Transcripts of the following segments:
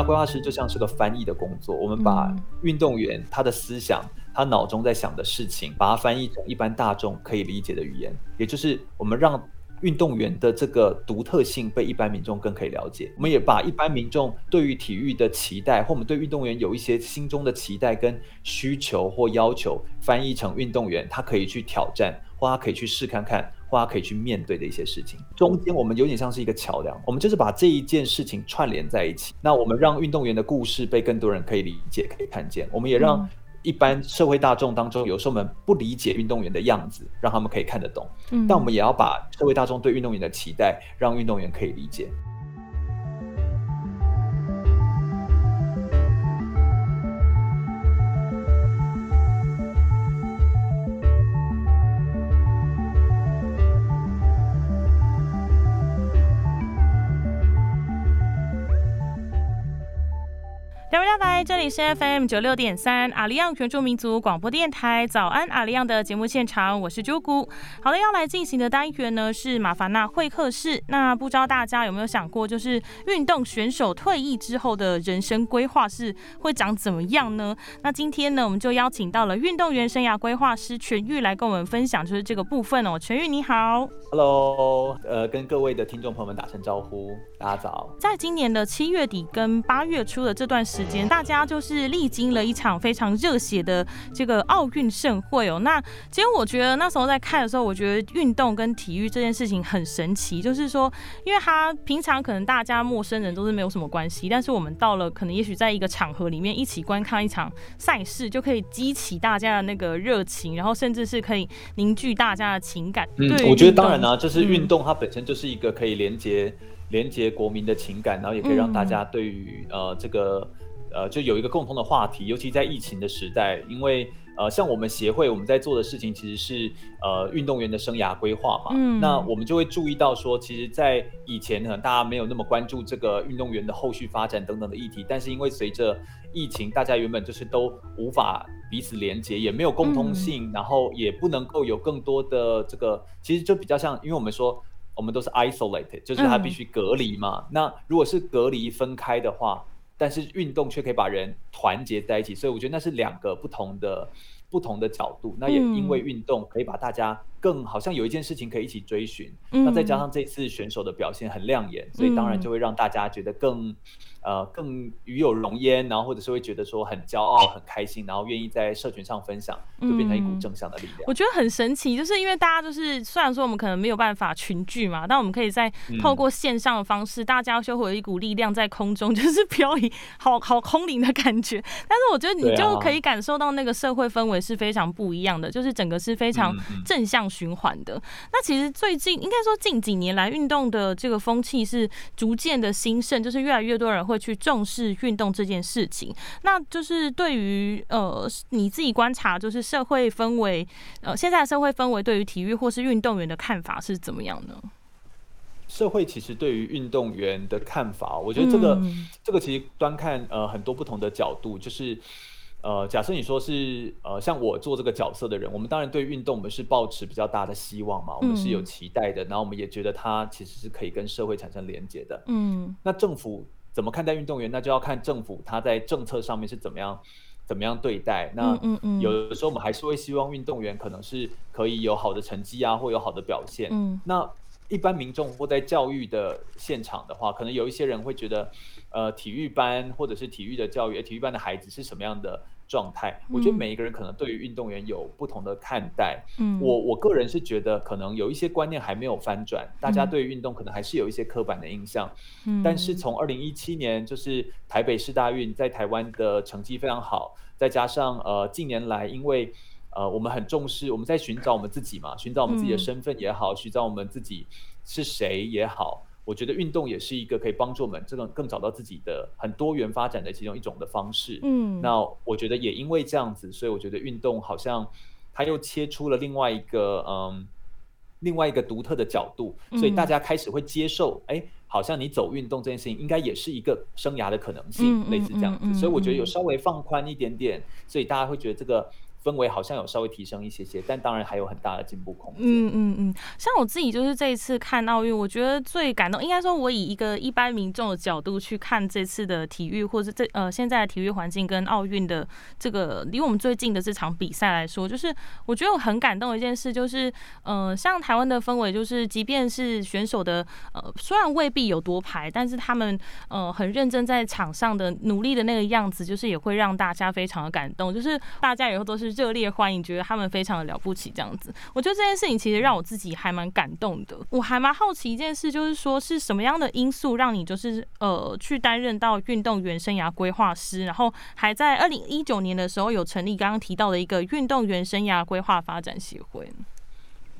涯规划师就像是个翻译的工作，我们把运动员他的思想、他脑中在想的事情，把它翻译成一般大众可以理解的语言，也就是我们让。运动员的这个独特性被一般民众更可以了解，我们也把一般民众对于体育的期待，或我们对运动员有一些心中的期待跟需求或要求，翻译成运动员他可以去挑战，或他可以去试看看，或他可以去面对的一些事情。中间我们有点像是一个桥梁，我们就是把这一件事情串联在一起。那我们让运动员的故事被更多人可以理解、可以看见，我们也让。一般社会大众当中，有时候我们不理解运动员的样子，让他们可以看得懂。嗯，但我们也要把社会大众对运动员的期待，让运动员可以理解。这里是 FM 九六点三阿里样原住民族广播电台早安阿里样的节目现场，我是朱姑。好的，要来进行的单元呢是马凡纳会客室。那不知道大家有没有想过，就是运动选手退役之后的人生规划是会长怎么样呢？那今天呢，我们就邀请到了运动员生涯规划师全玉来跟我们分享，就是这个部分哦。全玉你好，Hello，呃，跟各位的听众朋友们打声招呼，大家早。在今年的七月底跟八月初的这段时间，大家就是历经了一场非常热血的这个奥运盛会哦。那其实我觉得那时候在看的时候，我觉得运动跟体育这件事情很神奇，就是说，因为它平常可能大家陌生人都是没有什么关系，但是我们到了可能也许在一个场合里面一起观看一场赛事，就可以激起大家的那个热情，然后甚至是可以凝聚大家的情感。嗯，我觉得当然呢，就是运动它本身就是一个可以连接连接国民的情感，然后也可以让大家对于呃这个。呃，就有一个共同的话题，尤其在疫情的时代，因为呃，像我们协会我们在做的事情其实是呃运动员的生涯规划嘛，嗯，那我们就会注意到说，其实，在以前可能大家没有那么关注这个运动员的后续发展等等的议题，但是因为随着疫情，大家原本就是都无法彼此连接，也没有共通性，然后也不能够有更多的这个，其实就比较像，因为我们说我们都是 isolated，就是他必须隔离嘛，那如果是隔离分开的话。但是运动却可以把人团结在一起，所以我觉得那是两个不同的不同的角度。那也因为运动可以把大家更好像有一件事情可以一起追寻。那再加上这次选手的表现很亮眼，所以当然就会让大家觉得更。呃，更与有荣焉，然后或者是会觉得说很骄傲、很开心，然后愿意在社群上分享，就变成一股正向的力量。我觉得很神奇，就是因为大家就是虽然说我们可能没有办法群聚嘛，但我们可以在透过线上的方式，大家就会有一股力量在空中，就是飘移，好好空灵的感觉。但是我觉得你就可以感受到那个社会氛围是非常不一样的，就是整个是非常正向循环的。那其实最近应该说近几年来，运动的这个风气是逐渐的兴盛，就是越来越多人。会去重视运动这件事情，那就是对于呃你自己观察，就是社会氛围，呃现在的社会氛围对于体育或是运动员的看法是怎么样呢？社会其实对于运动员的看法，我觉得这个这个其实端看呃很多不同的角度，就是。呃，假设你说是呃，像我做这个角色的人，我们当然对运动我们是抱持比较大的希望嘛，我们是有期待的，然后我们也觉得它其实是可以跟社会产生连接的。嗯，那政府怎么看待运动员？那就要看政府他在政策上面是怎么样怎么样对待。那有的时候我们还是会希望运动员可能是可以有好的成绩啊，或有好的表现。嗯，那一般民众或在教育的现场的话，可能有一些人会觉得。呃，体育班或者是体育的教育，体育班的孩子是什么样的状态？我觉得每一个人可能对于运动员有不同的看待。嗯，我我个人是觉得，可能有一些观念还没有翻转，大家对于运动可能还是有一些刻板的印象。嗯，但是从二零一七年，就是台北市大运在台湾的成绩非常好，再加上呃近年来，因为呃我们很重视，我们在寻找我们自己嘛，寻找我们自己的身份也好，寻找我们自己是谁也好。我觉得运动也是一个可以帮助我们这种更找到自己的很多元发展的其中一种的方式。嗯，那我觉得也因为这样子，所以我觉得运动好像它又切出了另外一个嗯另外一个独特的角度，所以大家开始会接受，哎，好像你走运动这件事情应该也是一个生涯的可能性，类似这样子。所以我觉得有稍微放宽一点点，所以大家会觉得这个。氛围好像有稍微提升一些些，但当然还有很大的进步空间。嗯嗯嗯，像我自己就是这一次看奥运，我觉得最感动，应该说我以一个一般民众的角度去看这次的体育，或者这呃现在的体育环境跟奥运的这个离我们最近的这场比赛来说，就是我觉得我很感动的一件事，就是呃像台湾的氛围，就是即便是选手的呃虽然未必有夺牌，但是他们呃很认真在场上的努力的那个样子，就是也会让大家非常的感动，就是大家以后都是。热烈欢迎，觉得他们非常的了不起，这样子。我觉得这件事情其实让我自己还蛮感动的。我还蛮好奇一件事，就是说是什么样的因素让你就是呃去担任到运动员生涯规划师，然后还在二零一九年的时候有成立刚刚提到的一个运动员生涯规划发展协会。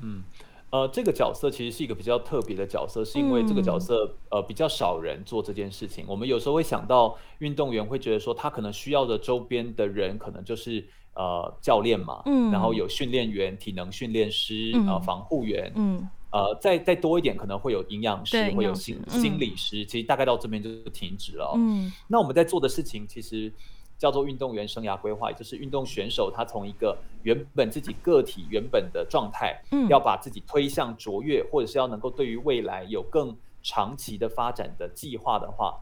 嗯，呃，这个角色其实是一个比较特别的角色，是因为这个角色呃比较少人做这件事情。我们有时候会想到运动员，会觉得说他可能需要的周边的人，可能就是。呃，教练嘛，嗯，然后有训练员、体能训练师、呃，防护员，嗯，呃，再再多一点可能会有营养师，会有心心理师，其实大概到这边就停止了。嗯，那我们在做的事情其实叫做运动员生涯规划，也就是运动选手他从一个原本自己个体原本的状态，嗯，要把自己推向卓越，或者是要能够对于未来有更长期的发展的计划的话。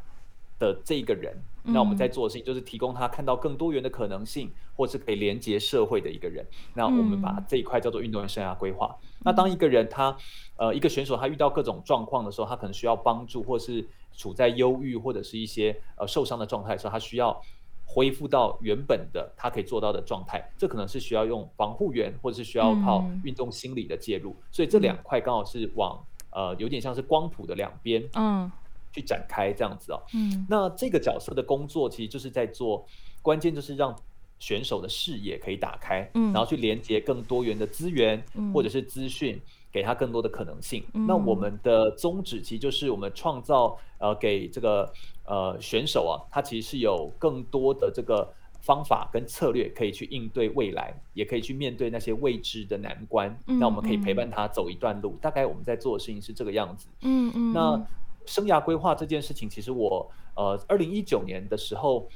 的这个人，那我们在做的事情就是提供他看到更多元的可能性，或是可以连接社会的一个人。那我们把这一块叫做运动员生涯规划。那当一个人他，呃，一个选手他遇到各种状况的时候，他可能需要帮助，或是处在忧郁或者是一些呃受伤的状态的时候，他需要恢复到原本的他可以做到的状态。这可能是需要用防护员，或者是需要靠运动心理的介入。所以这两块刚好是往呃有点像是光谱的两边。嗯。去展开这样子哦，嗯，那这个角色的工作其实就是在做，关键就是让选手的视野可以打开，嗯，然后去连接更多元的资源或者是资讯，给他更多的可能性。那我们的宗旨其实就是我们创造呃给这个呃选手啊，他其实是有更多的这个方法跟策略可以去应对未来，也可以去面对那些未知的难关。那我们可以陪伴他走一段路。大概我们在做的事情是这个样子。嗯嗯，那。生涯规划这件事情，其实我呃，二零一九年的时候，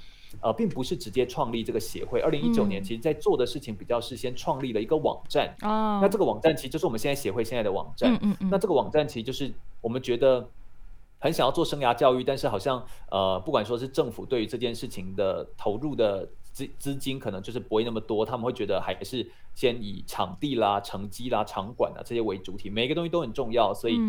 呃，并不是直接创立这个协会。二零一九年，其实在做的事情比较是先创立了一个网站。哦。那这个网站其实就是我们现在协会现在的网站。嗯嗯嗯。那这个网站其实就是我们觉得很想要做生涯教育，但是好像呃，不管说是政府对于这件事情的投入的。资资金可能就是不会那么多，他们会觉得还是先以场地啦、成绩啦、场馆啊这些为主体，每一个东西都很重要，所以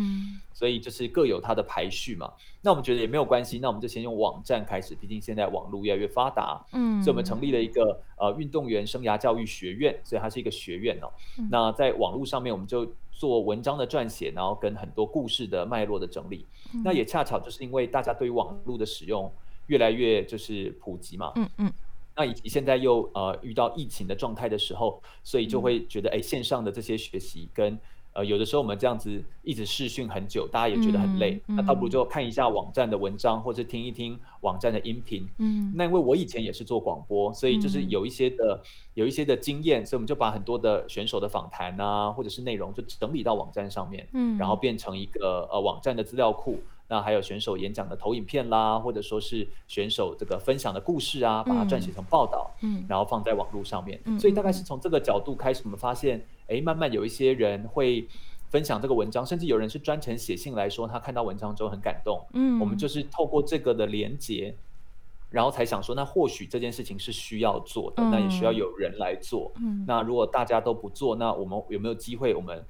所以就是各有它的排序嘛。那我们觉得也没有关系，那我们就先用网站开始，毕竟现在网络越来越发达，嗯，所以我们成立了一个呃运动员生涯教育学院，所以它是一个学院哦。那在网络上面，我们就做文章的撰写，然后跟很多故事的脉络的整理。那也恰巧就是因为大家对于网络的使用越来越就是普及嘛，嗯嗯。那以及现在又呃遇到疫情的状态的时候，所以就会觉得哎线上的这些学习跟呃有的时候我们这样子一直试训很久，大家也觉得很累，那倒不如就看一下网站的文章或者听一听网站的音频。嗯，那因为我以前也是做广播，所以就是有一些的有一些的经验，所以我们就把很多的选手的访谈啊或者是内容就整理到网站上面，嗯，然后变成一个呃网站的资料库。那还有选手演讲的投影片啦，或者说是选手这个分享的故事啊，把它撰写成报道，嗯，然后放在网络上面。所以大概是从这个角度开始，我们发现，哎，慢慢有一些人会分享这个文章，甚至有人是专程写信来说他看到文章之后很感动。嗯，我们就是透过这个的连接，然后才想说，那或许这件事情是需要做的，那也需要有人来做。嗯，那如果大家都不做，那我们有没有机会？我们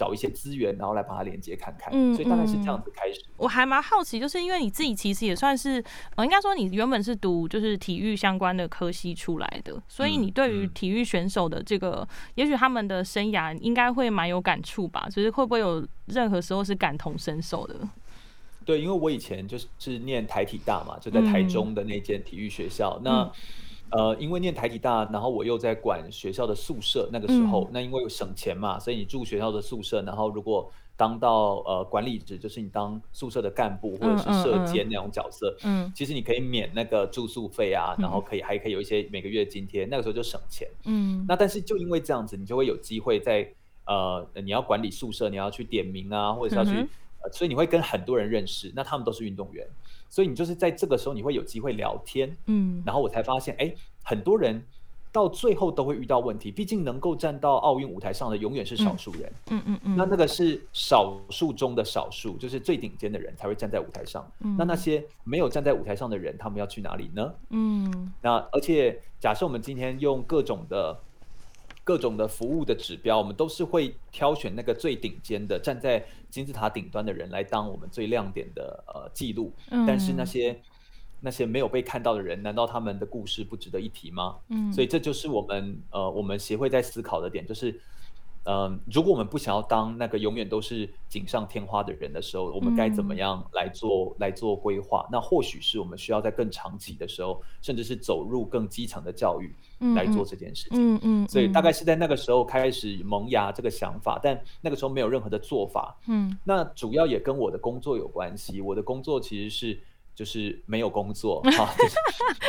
找一些资源，然后来把它连接看看，嗯，所以大概是这样子开始。我还蛮好奇，就是因为你自己其实也算是，呃，应该说你原本是读就是体育相关的科系出来的，所以你对于体育选手的这个，也许他们的生涯应该会蛮有感触吧？就是会不会有任何时候是感同身受的？对，因为我以前就是念台体大嘛，就在台中的那间体育学校，那。呃，因为念台体大，然后我又在管学校的宿舍，那个时候，那因为省钱嘛，所以你住学校的宿舍，然后如果当到呃管理职，就是你当宿舍的干部或者是社监那种角色，嗯，其实你可以免那个住宿费啊，然后可以还可以有一些每个月津贴，那个时候就省钱，嗯，那但是就因为这样子，你就会有机会在呃你要管理宿舍，你要去点名啊，或者是要去，所以你会跟很多人认识，那他们都是运动员。所以你就是在这个时候，你会有机会聊天，嗯，然后我才发现，哎，很多人到最后都会遇到问题。毕竟能够站到奥运舞台上的永远是少数人。嗯嗯嗯。那那个是少数中的少数，就是最顶尖的人才会站在舞台上。那那些没有站在舞台上的人，他们要去哪里呢？嗯。那而且假设我们今天用各种的。各种的服务的指标，我们都是会挑选那个最顶尖的，站在金字塔顶端的人来当我们最亮点的呃记录。但是那些那些没有被看到的人，难道他们的故事不值得一提吗？嗯，所以这就是我们呃我们协会在思考的点，就是。嗯，如果我们不想要当那个永远都是锦上添花的人的时候，我们该怎么样来做来做规划？那或许是我们需要在更长期的时候，甚至是走入更基层的教育来做这件事情。嗯嗯。所以大概是在那个时候开始萌芽这个想法，但那个时候没有任何的做法。嗯。那主要也跟我的工作有关系。我的工作其实是。就是没有工作 啊，就是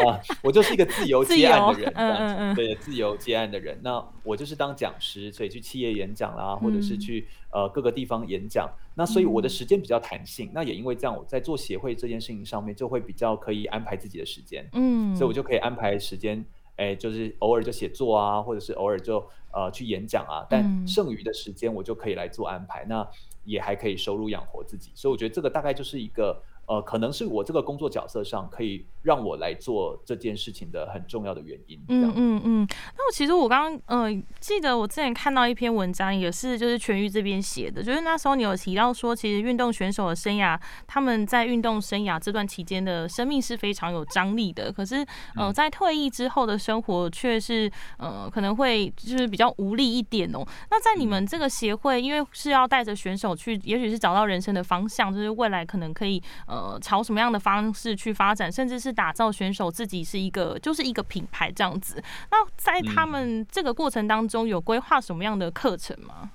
啊，我就是一个自由接案的人，嗯嗯嗯，对，自由接案的人。那我就是当讲师，所以去企业演讲啦，或者是去呃各个地方演讲。那所以我的时间比较弹性。那也因为这样，我在做协会这件事情上面就会比较可以安排自己的时间。嗯，所以我就可以安排时间，哎，就是偶尔就写作啊，或者是偶尔就呃去演讲啊。但剩余的时间我就可以来做安排，那也还可以收入养活自己。所以我觉得这个大概就是一个。呃，可能是我这个工作角色上可以让我来做这件事情的很重要的原因。嗯嗯嗯。那我其实我刚刚呃记得我之前看到一篇文章，也是就是全愈这边写的，就是那时候你有提到说，其实运动选手的生涯，他们在运动生涯这段期间的生命是非常有张力的。可是呃，在退役之后的生活却是呃可能会就是比较无力一点哦。那在你们这个协会，因为是要带着选手去，也许是找到人生的方向，就是未来可能可以呃。呃，朝什么样的方式去发展，甚至是打造选手自己是一个，就是一个品牌这样子。那在他们这个过程当中，有规划什么样的课程吗？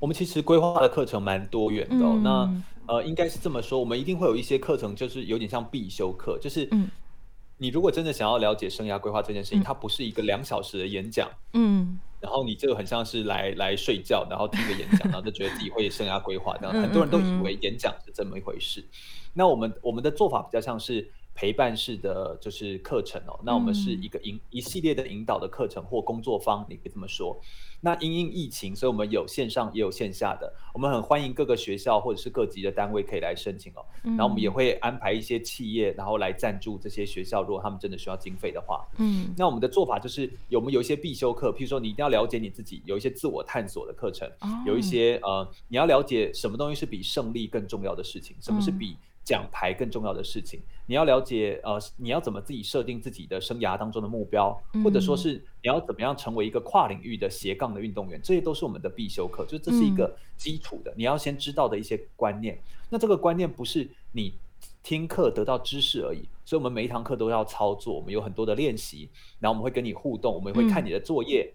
我们其实规划的课程蛮多元的。那呃，应该是这么说，我们一定会有一些课程，就是有点像必修课，就是你如果真的想要了解生涯规划这件事情，它不是一个两小时的演讲，嗯。然后你就很像是来来睡觉，然后听个演讲，然后就觉得自己会生涯规划这样。很多人都以为演讲是这么一回事。那我们我们的做法比较像是。陪伴式的就是课程哦，那我们是一个引一系列的引导的课程或工作坊，你可以这么说。那因应疫情，所以我们有线上也有线下的，我们很欢迎各个学校或者是各级的单位可以来申请哦。然后我们也会安排一些企业，然后来赞助这些学校，如果他们真的需要经费的话。嗯，那我们的做法就是有我们有一些必修课，譬如说你一定要了解你自己，有一些自我探索的课程，有一些呃你要了解什么东西是比胜利更重要的事情，什么是比。奖牌更重要的事情，你要了解，呃，你要怎么自己设定自己的生涯当中的目标，或者说是你要怎么样成为一个跨领域的斜杠的运动员，这些都是我们的必修课，就这是一个基础的，你要先知道的一些观念。那这个观念不是你听课得到知识而已，所以我们每一堂课都要操作，我们有很多的练习，然后我们会跟你互动，我们会看你的作业，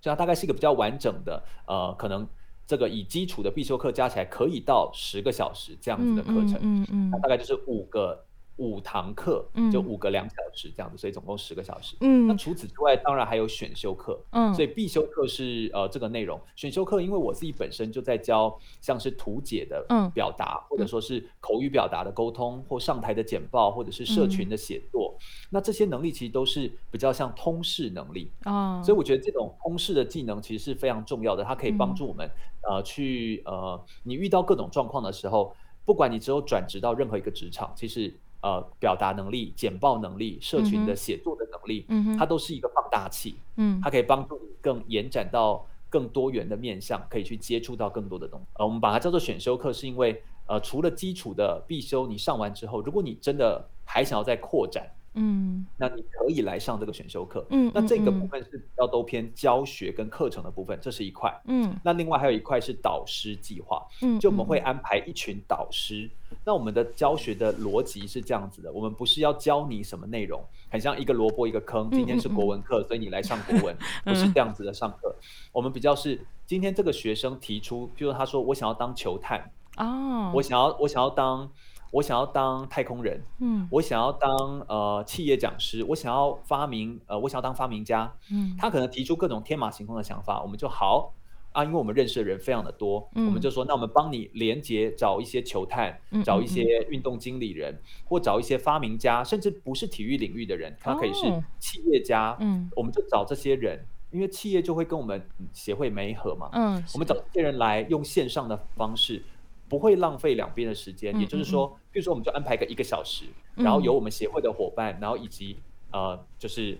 这样大概是一个比较完整的，呃，可能。这个以基础的必修课加起来可以到十个小时这样子的课程，嗯大概就是五个。五堂课，就五个两小时这样子，所以总共十个小时。嗯，那除此之外，当然还有选修课。嗯，所以必修课是呃这个内容，选修课因为我自己本身就在教像是图解的表达，或者说是口语表达的沟通，或上台的简报，或者是社群的写作。那这些能力其实都是比较像通识能力。啊，所以我觉得这种通识的技能其实是非常重要的，它可以帮助我们呃去呃你遇到各种状况的时候，不管你之后转职到任何一个职场，其实。呃，表达能力、简报能力、社群的写作的能力，嗯它都是一个放大器，嗯，它可以帮助你更延展到更多元的面向，可以去接触到更多的东西。呃，我们把它叫做选修课，是因为呃，除了基础的必修你上完之后，如果你真的还想要再扩展。嗯，那你可以来上这个选修课。嗯，那这个部分是比较都偏教学跟课程的部分，这是一块。嗯，那另外还有一块是导师计划。嗯，就我们会安排一群导师。那我们的教学的逻辑是这样子的：我们不是要教你什么内容，很像一个萝卜一个坑。今天是国文课，所以你来上国文，不是这样子的上课。我们比较是今天这个学生提出，譬如他说我想要当球探。哦，我想要我想要当。我想要当太空人，嗯，我想要当呃企业讲师，我想要发明，呃，我想要当发明家，嗯，他可能提出各种天马行空的想法，我们就好，啊，因为我们认识的人非常的多，我们就说，那我们帮你连接，找一些球探，找一些运动经理人，或找一些发明家，甚至不是体育领域的人，他可以是企业家，嗯，我们就找这些人，因为企业就会跟我们协会媒合嘛，嗯，我们找这些人来用线上的方式，不会浪费两边的时间，也就是说，比如说我们就安排个一个小时，然后由我们协会的伙伴，然后以及呃，就是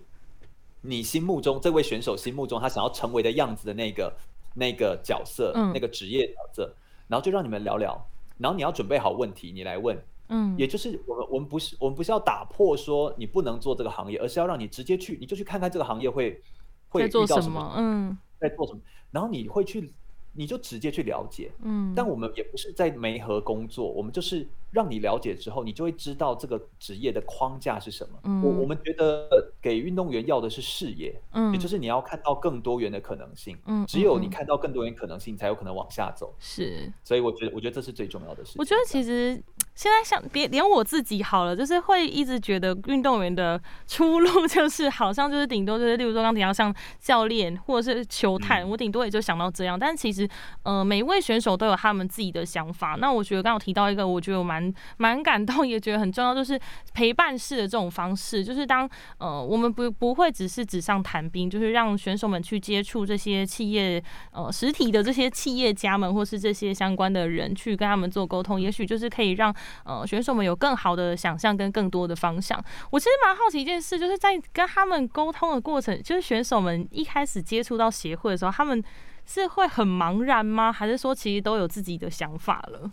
你心目中这位选手心目中他想要成为的样子的那个。那个角色，那个职业角色，然后就让你们聊聊，然后你要准备好问题，你来问，嗯，也就是我们我们不是我们不是要打破说你不能做这个行业，而是要让你直接去，你就去看看这个行业会会遇到什么，嗯，在做什么，然后你会去。你就直接去了解，嗯，但我们也不是在媒合工作，我们就是让你了解之后，你就会知道这个职业的框架是什么。嗯，我我们觉得给运动员要的是视野，嗯，也就是你要看到更多元的可能性，嗯，只有你看到更多元可能性，才有可能往下走。是，所以我觉得，我觉得这是最重要的事情。我觉得其实现在像别连我自己好了，就是会一直觉得运动员的出路 就是好像就是顶多就是，例如说刚提到像教练或者是球探，我顶多也就想到这样，但其实。呃，每一位选手都有他们自己的想法。那我觉得刚刚提到一个，我觉得我蛮蛮感动，也觉得很重要，就是陪伴式的这种方式，就是当呃我们不不会只是纸上谈兵，就是让选手们去接触这些企业呃实体的这些企业家们，或是这些相关的人，去跟他们做沟通，也许就是可以让呃选手们有更好的想象跟更多的方向。我其实蛮好奇一件事，就是在跟他们沟通的过程，就是选手们一开始接触到协会的时候，他们。是会很茫然吗？还是说其实都有自己的想法了？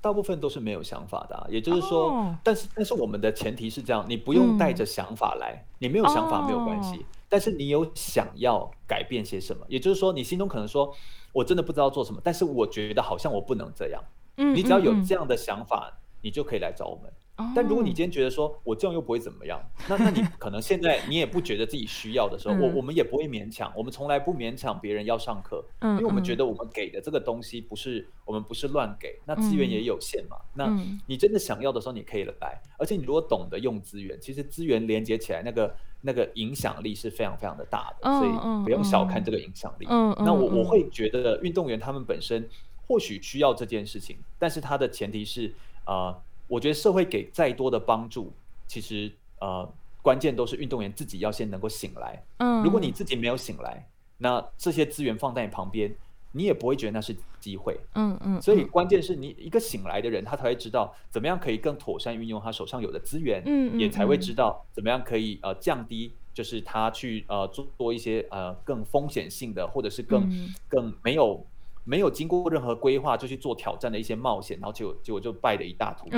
大部分都是没有想法的，也就是说，但是但是我们的前提是这样：你不用带着想法来，你没有想法没有关系，但是你有想要改变些什么？也就是说，你心中可能说，我真的不知道做什么，但是我觉得好像我不能这样。嗯，你只要有这样的想法，你就可以来找我们。但如果你今天觉得说我这样又不会怎么样，那那你可能现在你也不觉得自己需要的时候，我我们也不会勉强，我们从来不勉强别人要上课，因为我们觉得我们给的这个东西不是我们不是乱给，那资源也有限嘛。那你真的想要的时候，你可以来，而且你如果懂得用资源，其实资源连接起来那个那个影响力是非常非常的大的，所以不用小看这个影响力。那我我会觉得运动员他们本身或许需要这件事情，但是他的前提是啊。我觉得社会给再多的帮助，其实呃，关键都是运动员自己要先能够醒来。嗯，如果你自己没有醒来，那这些资源放在你旁边，你也不会觉得那是机会。嗯嗯。所以关键是你一个醒来的人，他才会知道怎么样可以更妥善运用他手上有的资源。嗯嗯。也才会知道怎么样可以呃降低，就是他去呃做做一些呃更风险性的，或者是更更没有。没有经过任何规划就去做挑战的一些冒险，然后结果结果就败了一大涂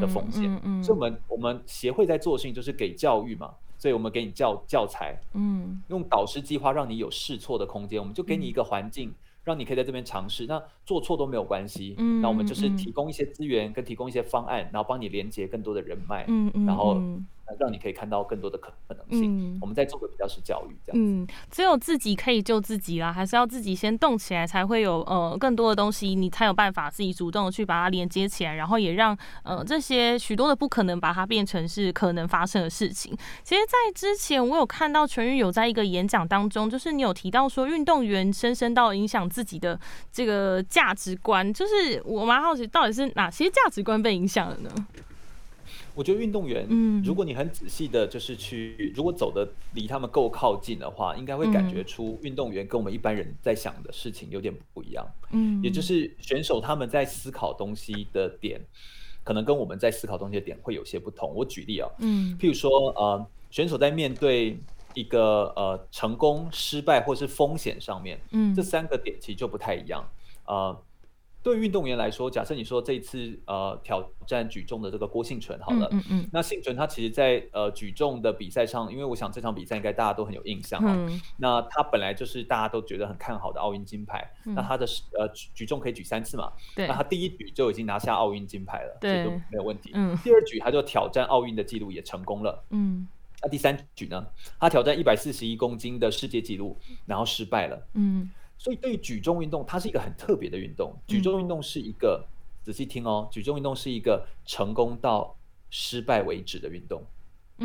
的风险。所以，我们我们协会在做的事情就是给教育嘛，所以我们给你教教材，嗯，用导师计划让你有试错的空间，我们就给你一个环境，让你可以在这边尝试。那做错都没有关系，嗯，那我们就是提供一些资源跟提供一些方案，然后帮你连接更多的人脉，嗯嗯，然后。让你可以看到更多的可可能性。我们在做的比较是教育，这样。嗯，只有自己可以救自己啦，还是要自己先动起来，才会有呃更多的东西，你才有办法自己主动的去把它连接起来，然后也让呃这些许多的不可能把它变成是可能发生的事情。其实，在之前我有看到全宇有在一个演讲当中，就是你有提到说运动员深深到影响自己的这个价值观，就是我蛮好奇到底是哪些价值观被影响了呢？我觉得运动员，嗯，如果你很仔细的，就是去，如果走的离他们够靠近的话，应该会感觉出运动员跟我们一般人在想的事情有点不一样，嗯，也就是选手他们在思考东西的点，可能跟我们在思考东西的点会有些不同。我举例啊，嗯，譬如说，呃，选手在面对一个呃成功、失败或是风险上面，嗯，这三个点其实就不太一样，呃。对运动员来说，假设你说这一次呃挑战举重的这个郭幸存好了，嗯嗯，那幸存他其实，在呃举重的比赛上，因为我想这场比赛应该大家都很有印象啊。那他本来就是大家都觉得很看好的奥运金牌，那他的呃举重可以举三次嘛？对。那他第一举就已经拿下奥运金牌了，这都没有问题。嗯。第二举他就挑战奥运的记录也成功了。嗯。那第三举呢？他挑战一百四十一公斤的世界纪录，然后失败了。嗯。所以，对于举重运动，它是一个很特别的运动。举重运动是一个，仔细听哦，举重运动是一个成功到失败为止的运动，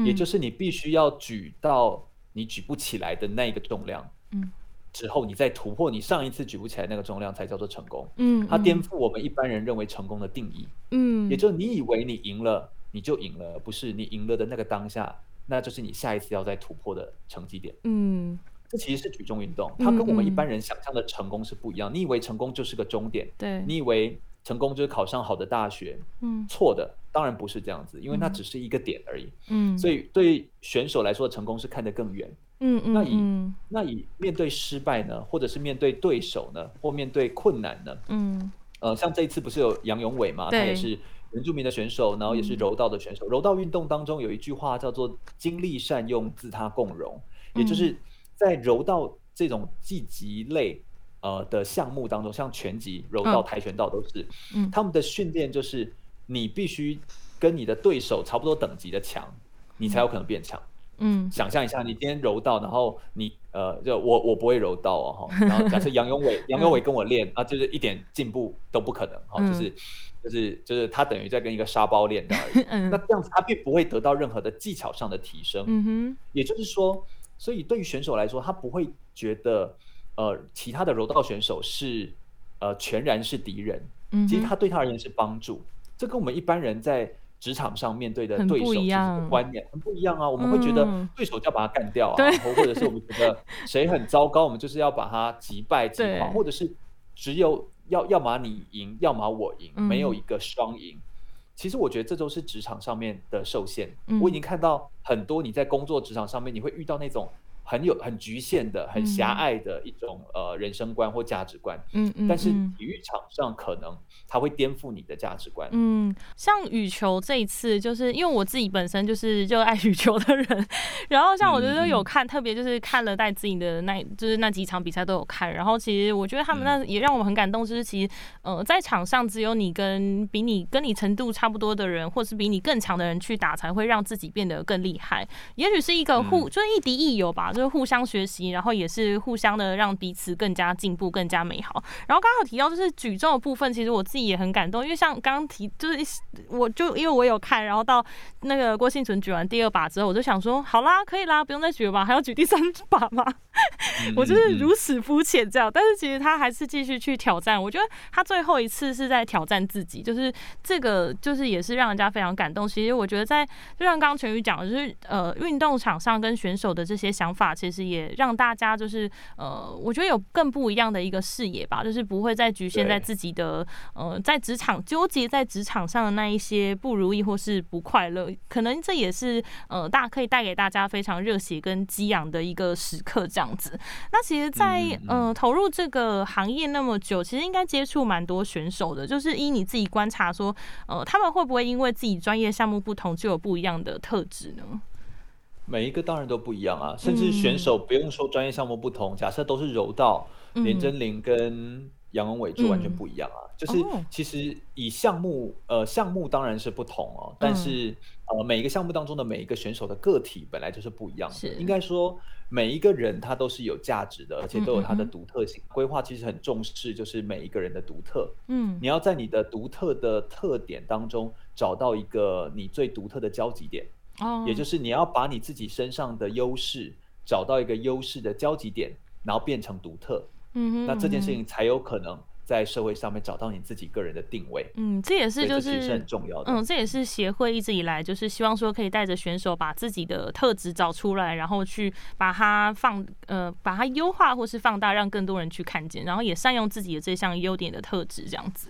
也就是你必须要举到你举不起来的那一个重量，嗯，之后，你再突破你上一次举不起来那个重量，才叫做成功。嗯，它颠覆我们一般人认为成功的定义。嗯，也就是你以为你赢了，你就赢了，不是你赢了的那个当下，那就是你下一次要再突破的成绩点。嗯，这其实是举重运动，它跟我们一般人想象的成功是不一样。你以为成功就是个终点，对你以为成功就是考上好的大学，嗯，错的，当然不是这样子，因为那只是一个点而已。嗯，所以对选手来说，成功是看得更远。嗯嗯，那以那以面对失败呢，或者是面对对手呢，或面对困难呢？嗯，呃，像这一次不是有杨永伟嘛，他也是原住民的选手，然后也是柔道的选手。柔道运动当中有一句话叫做“精力善用，自他共荣”，也就是在柔道这种技击类呃的项目当中，像拳击、柔道、跆拳道都是，嗯，他们的训练就是你必须跟你的对手差不多等级的强，你才有可能变强。嗯，想象一下，你今天柔道，然后你呃，就我我不会柔道哦，哈，然后假设杨永伟，杨永伟跟我练啊，就是一点进步都不可能，哈，就是就是就是他等于在跟一个沙包练的而已，那这样子他并不会得到任何的技巧上的提升，嗯哼，也就是说，所以对于选手来说，他不会觉得呃其他的柔道选手是呃全然是敌人，嗯，其实他对他而言是帮助，这跟我们一般人在。职场上面对的对手就是观念很不一样啊，我们会觉得对手就要把他干掉啊，或者是我们觉得谁很糟糕，我们就是要把他击败击垮，或者是只有要要么你赢，要么我赢，没有一个双赢。其实我觉得这都是职场上面的受限。我已经看到很多你在工作职场上面你会遇到那种。很有很局限的、很狭隘的一种呃人生观或价值观，嗯嗯，但是体育场上可能它会颠覆你的价值观，嗯，像羽球这一次，就是因为我自己本身就是热爱羽球的人，然后像我觉得有看，特别就是看了戴资颖的那，就是那几场比赛都有看，然后其实我觉得他们那也让我们很感动，就是其实呃在场上只有你跟比你跟你程度差不多的人，或是比你更强的人去打，才会让自己变得更厉害，也许是一个互就是亦敌亦友吧。就是互相学习，然后也是互相的让彼此更加进步、更加美好。然后刚好提到就是举重的部分，其实我自己也很感动，因为像刚刚提，就是我就因为我有看，然后到那个郭幸存举完第二把之后，我就想说，好啦，可以啦，不用再举了吧？还要举第三把吗？我就是如此肤浅这样。但是其实他还是继续去挑战。我觉得他最后一次是在挑战自己，就是这个就是也是让人家非常感动。其实我觉得在就像刚刚全宇讲的，就是呃运动场上跟选手的这些想法。其实也让大家就是呃，我觉得有更不一样的一个视野吧，就是不会再局限在自己的呃，在职场纠结在职场上的那一些不如意或是不快乐，可能这也是呃大可以带给大家非常热血跟激昂的一个时刻这样子。那其实，在呃投入这个行业那么久，其实应该接触蛮多选手的，就是依你自己观察说，呃，他们会不会因为自己专业项目不同，就有不一样的特质呢？每一个当然都不一样啊，甚至选手不用说专业项目不同，假设都是柔道，连真玲跟杨文伟就完全不一样啊。就是其实以项目呃项目当然是不同哦，但是呃每一个项目当中的每一个选手的个体本来就是不一样的。应该说每一个人他都是有价值的，而且都有他的独特性。规划其实很重视就是每一个人的独特。嗯，你要在你的独特的特点当中找到一个你最独特的交集点。也就是你要把你自己身上的优势找到一个优势的交集点，然后变成独特，嗯哼，那这件事情才有可能在社会上面找到你自己个人的定位。嗯，这也是就是很重要的。嗯，这也是协会一直以来就是希望说可以带着选手把自己的特质找出来，然后去把它放呃把它优化或是放大，让更多人去看见，然后也善用自己的这项优点的特质，这样子。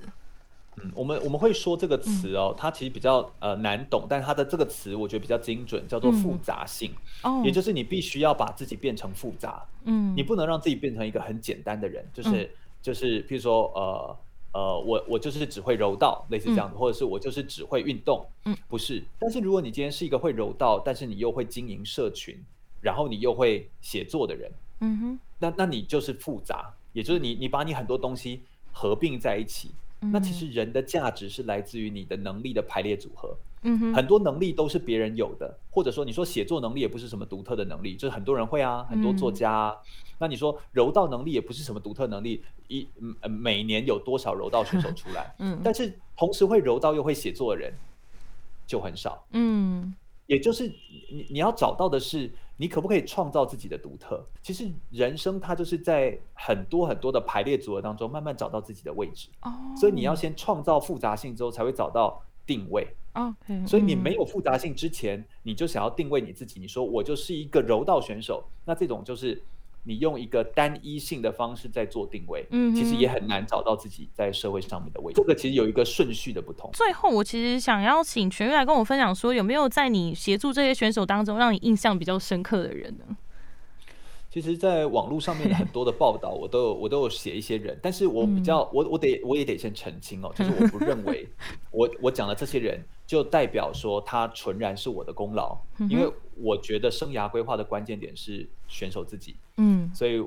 嗯，我们我们会说这个词哦，它其实比较呃难懂，但它的这个词我觉得比较精准，叫做复杂性。哦，也就是你必须要把自己变成复杂。嗯，你不能让自己变成一个很简单的人，就是就是，譬如说呃呃，我我就是只会柔道，类似这样子，或者是我就是只会运动。嗯，不是。但是如果你今天是一个会柔道，但是你又会经营社群，然后你又会写作的人，嗯哼，那那你就是复杂，也就是你你把你很多东西合并在一起。那其实人的价值是来自于你的能力的排列组合。很多能力都是别人有的，或者说你说写作能力也不是什么独特的能力，就是很多人会啊，很多作家。那你说柔道能力也不是什么独特能力，一每年有多少柔道选手出来？嗯，但是同时会柔道又会写作的人就很少。嗯，也就是你你要找到的是，你可不可以创造自己的独特？其实人生它就是在很多很多的排列组合当中，慢慢找到自己的位置。哦，所以你要先创造复杂性之后，才会找到定位。OK，所以你没有复杂性之前，你就想要定位你自己。你说我就是一个柔道选手，那这种就是你用一个单一性的方式在做定位，嗯，其实也很难找到自己在社会上面的位置。这个其实有一个顺序的不同。最后，我其实想要请全玉来跟我分享，说有没有在你协助这些选手当中，让你印象比较深刻的人呢？其实，在网络上面很多的报道，我都有 我都有写一些人，但是我比较我我得我也得先澄清哦，就是我不认为 我我讲的这些人就代表说他纯然是我的功劳，因为我觉得生涯规划的关键点是选手自己，嗯，所以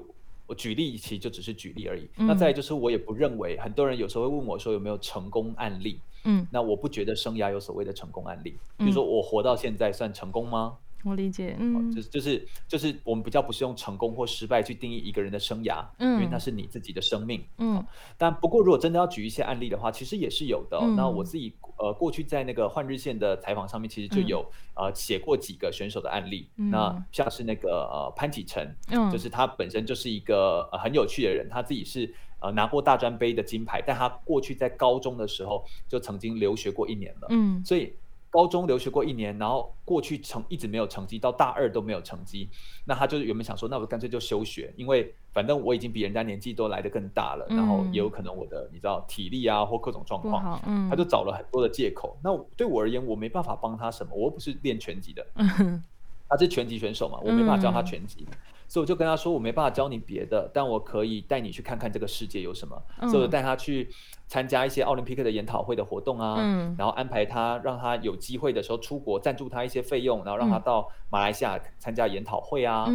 我举例其实就只是举例而已。那再就是我也不认为很多人有时候会问我说有没有成功案例，嗯，那我不觉得生涯有所谓的成功案例，比如说我活到现在算成功吗？我理解，嗯，就是就是就是我们比较不是用成功或失败去定义一个人的生涯，嗯，因为那是你自己的生命，嗯。但不过如果真的要举一些案例的话，其实也是有的。那我自己呃过去在那个换日线的采访上面，其实就有呃写过几个选手的案例。那像是那个呃潘启辰，嗯，就是他本身就是一个很有趣的人，他自己是呃拿过大专杯的金牌，但他过去在高中的时候就曾经留学过一年了，嗯，所以。高中留学过一年，然后过去成一直没有成绩，到大二都没有成绩。那他就是原本想说，那我干脆就休学，因为反正我已经比人家年纪都来得更大了，然后也有可能我的你知道体力啊或各种状况，他就找了很多的借口。那对我而言，我没办法帮他什么，我又不是练拳击的，他是拳击选手嘛，我没办法教他拳击。所以我就跟他说，我没办法教你别的，但我可以带你去看看这个世界有什么。所以我带他去参加一些奥林匹克的研讨会的活动啊，然后安排他让他有机会的时候出国，赞助他一些费用，然后让他到马来西亚参加研讨会啊。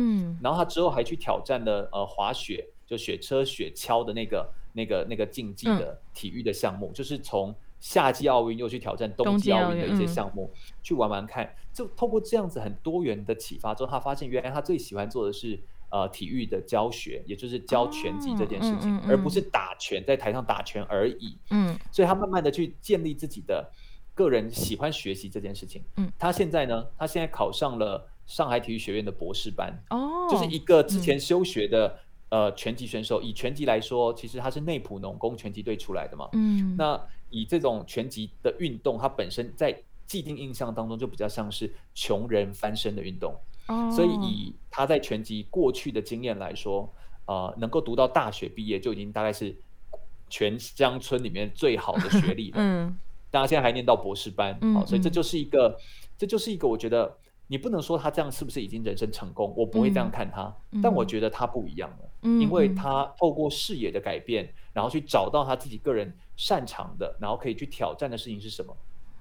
然后他之后还去挑战了呃滑雪，就雪车雪橇的那个那个那个竞技的体育的项目，就是从。夏季奥运又去挑战冬季奥运的一些项目，去玩玩看。就透过这样子很多元的启发之后，他发现原来他最喜欢做的是呃体育的教学，也就是教拳击这件事情，而不是打拳在台上打拳而已。嗯，所以他慢慢的去建立自己的个人喜欢学习这件事情。嗯，他现在呢，他现在考上了上海体育学院的博士班。哦，就是一个之前休学的呃拳击选手。以拳击来说，其实他是内普农工拳击队出来的嘛。嗯，那。以这种拳击的运动，它本身在既定印象当中就比较像是穷人翻身的运动，所以以他在拳击过去的经验来说，呃，能够读到大学毕业就已经大概是全乡村里面最好的学历了。嗯，大家现在还念到博士班，好，所以这就是一个，这就是一个，我觉得你不能说他这样是不是已经人生成功，我不会这样看他，但我觉得他不一样了，因为他透过视野的改变，然后去找到他自己个人。擅长的，然后可以去挑战的事情是什么？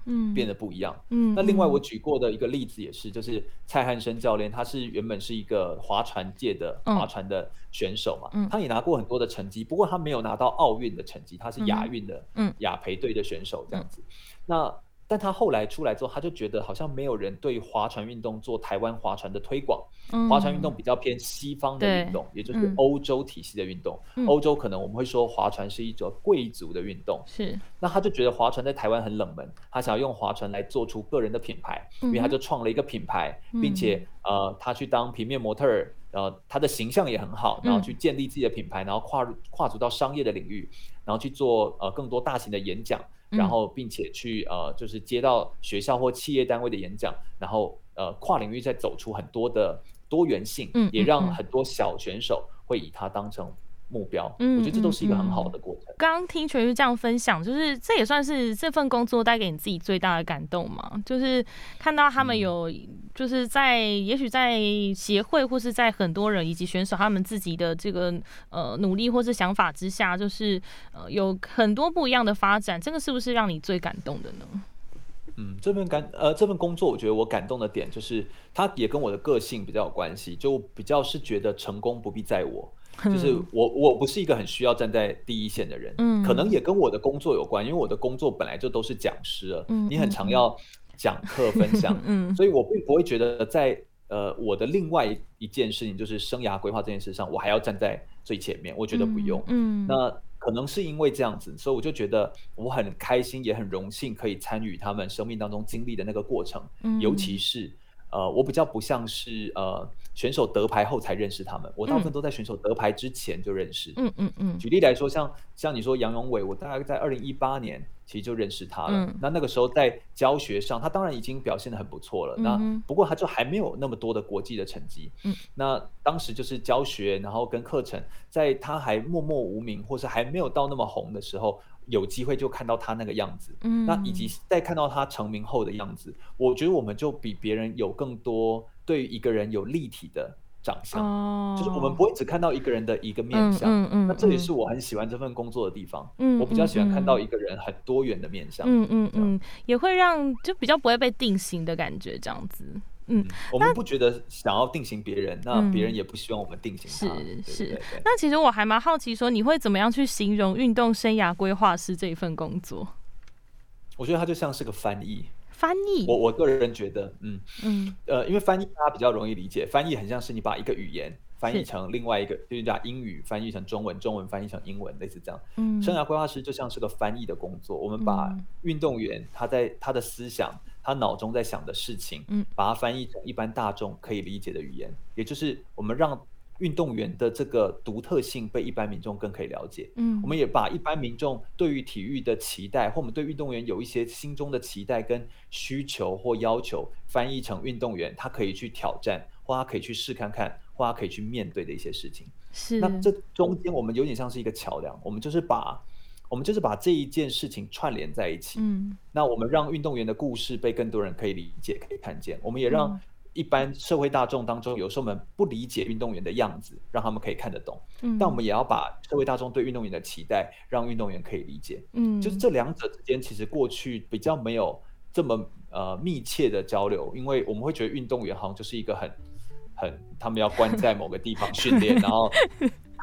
嗯，变得不一样。嗯，那另外我举过的一个例子也是，就是蔡汉生教练，他是原本是一个划船界的划船的选手嘛，嗯，他也拿过很多的成绩，不过他没有拿到奥运的成绩，他是亚运的，嗯，亚培队的选手这样子。那但他后来出来之后，他就觉得好像没有人对划船运动做台湾划船的推广。划船运动比较偏西方的运动，也就是欧洲体系的运动。欧洲可能我们会说划船是一种贵族的运动。是，那他就觉得划船在台湾很冷门，他想要用划船来做出个人的品牌，因为他就创了一个品牌，并且呃，他去当平面模特儿，呃，他的形象也很好，然后去建立自己的品牌，然后跨入跨足到商业的领域，然后去做呃更多大型的演讲。然后，并且去呃，就是接到学校或企业单位的演讲，然后呃，跨领域再走出很多的多元性，也让很多小选手会以他当成。目标，嗯，我觉得这都是一个很好的过程。刚刚听全玉这样分享，就是这也算是这份工作带给你自己最大的感动嘛？就是看到他们有，就是在也许在协会或是在很多人以及选手他们自己的这个呃努力或是想法之下，就是呃有很多不一样的发展。这个是不是让你最感动的呢？嗯，这份感呃这份工作，我觉得我感动的点就是，它也跟我的个性比较有关系，就比较是觉得成功不必在我。就是我，我不是一个很需要站在第一线的人，嗯，可能也跟我的工作有关，因为我的工作本来就都是讲师了，嗯，你很常要讲课分享，嗯，所以我并不会觉得在呃我的另外一件事情就是生涯规划这件事上，我还要站在最前面，我觉得不用，嗯，那。可能是因为这样子，所以我就觉得我很开心，也很荣幸可以参与他们生命当中经历的那个过程，尤其是。呃，我比较不像是呃选手得牌后才认识他们，我大部分都在选手得牌之前就认识。嗯嗯嗯。举例来说，像像你说杨永伟，我大概在二零一八年其实就认识他了。那那个时候在教学上，他当然已经表现的很不错了。那不过他就还没有那么多的国际的成绩。嗯。那当时就是教学，然后跟课程，在他还默默无名，或是还没有到那么红的时候。有机会就看到他那个样子，嗯，那以及在看到他成名后的样子，我觉得我们就比别人有更多对于一个人有立体的长相，哦，就是我们不会只看到一个人的一个面相，嗯嗯，那这也是我很喜欢这份工作的地方，嗯，我比较喜欢看到一个人很多元的面相，嗯嗯嗯，也会让就比较不会被定型的感觉，这样子。嗯，我们不觉得想要定型别人，那别人也不希望我们定型他。是是。那其实我还蛮好奇，说你会怎么样去形容运动生涯规划师这一份工作？我觉得它就像是个翻译。翻译。我我个人觉得，嗯嗯，呃，因为翻译它比较容易理解，翻译很像是你把一个语言翻译成另外一个，就是把英语翻译成中文，中文翻译成英文，类似这样。嗯。生涯规划师就像是个翻译的工作，我们把运动员他在他的思想。他脑中在想的事情，嗯，把它翻译成一般大众可以理解的语言，也就是我们让运动员的这个独特性被一般民众更可以了解，嗯，我们也把一般民众对于体育的期待，或我们对运动员有一些心中的期待跟需求或要求，翻译成运动员他可以去挑战，或他可以去试看看，或他可以去面对的一些事情。是，那这中间我们有点像是一个桥梁，我们就是把。我们就是把这一件事情串联在一起。嗯，那我们让运动员的故事被更多人可以理解、可以看见。我们也让一般社会大众当中，有时候我们不理解运动员的样子，让他们可以看得懂。嗯，但我们也要把社会大众对运动员的期待，让运动员可以理解。嗯，就是这两者之间，其实过去比较没有这么呃密切的交流，因为我们会觉得运动员好像就是一个很很他们要关在某个地方训练，然后。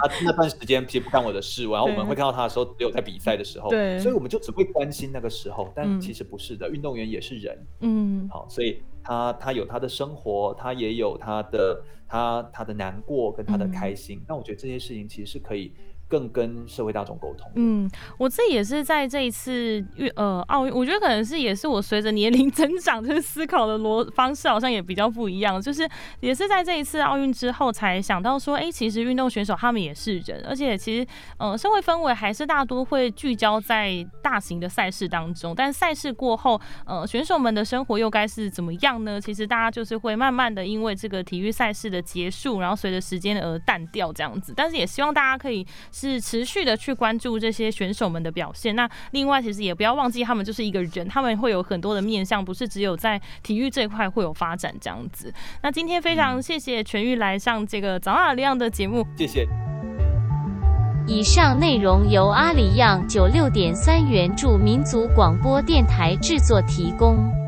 他那段时间其实不干我的事，然后我们会看到他的时候只有在比赛的时候，对，所以我们就只会关心那个时候，但其实不是的，运动员也是人，嗯，好，所以他他有他的生活，他也有他的他他的难过跟他的开心，那我觉得这些事情其实是可以。更跟社会大众沟通。嗯，我自己也是在这一次运呃奥运，我觉得可能是也是我随着年龄 增长，就是思考的逻方式好像也比较不一样。就是也是在这一次奥运之后，才想到说，哎，其实运动选手他们也是人，而且其实呃社会氛围还是大多会聚焦在大型的赛事当中。但赛事过后，呃选手们的生活又该是怎么样呢？其实大家就是会慢慢的因为这个体育赛事的结束，然后随着时间而淡掉这样子。但是也希望大家可以。是持续的去关注这些选手们的表现。那另外，其实也不要忘记，他们就是一个人，他们会有很多的面向，不是只有在体育这一块会有发展这样子。那今天非常谢谢全玉来上这个早阿里样的节目，谢谢。以上内容由阿里样九六点三元助民族广播电台制作提供。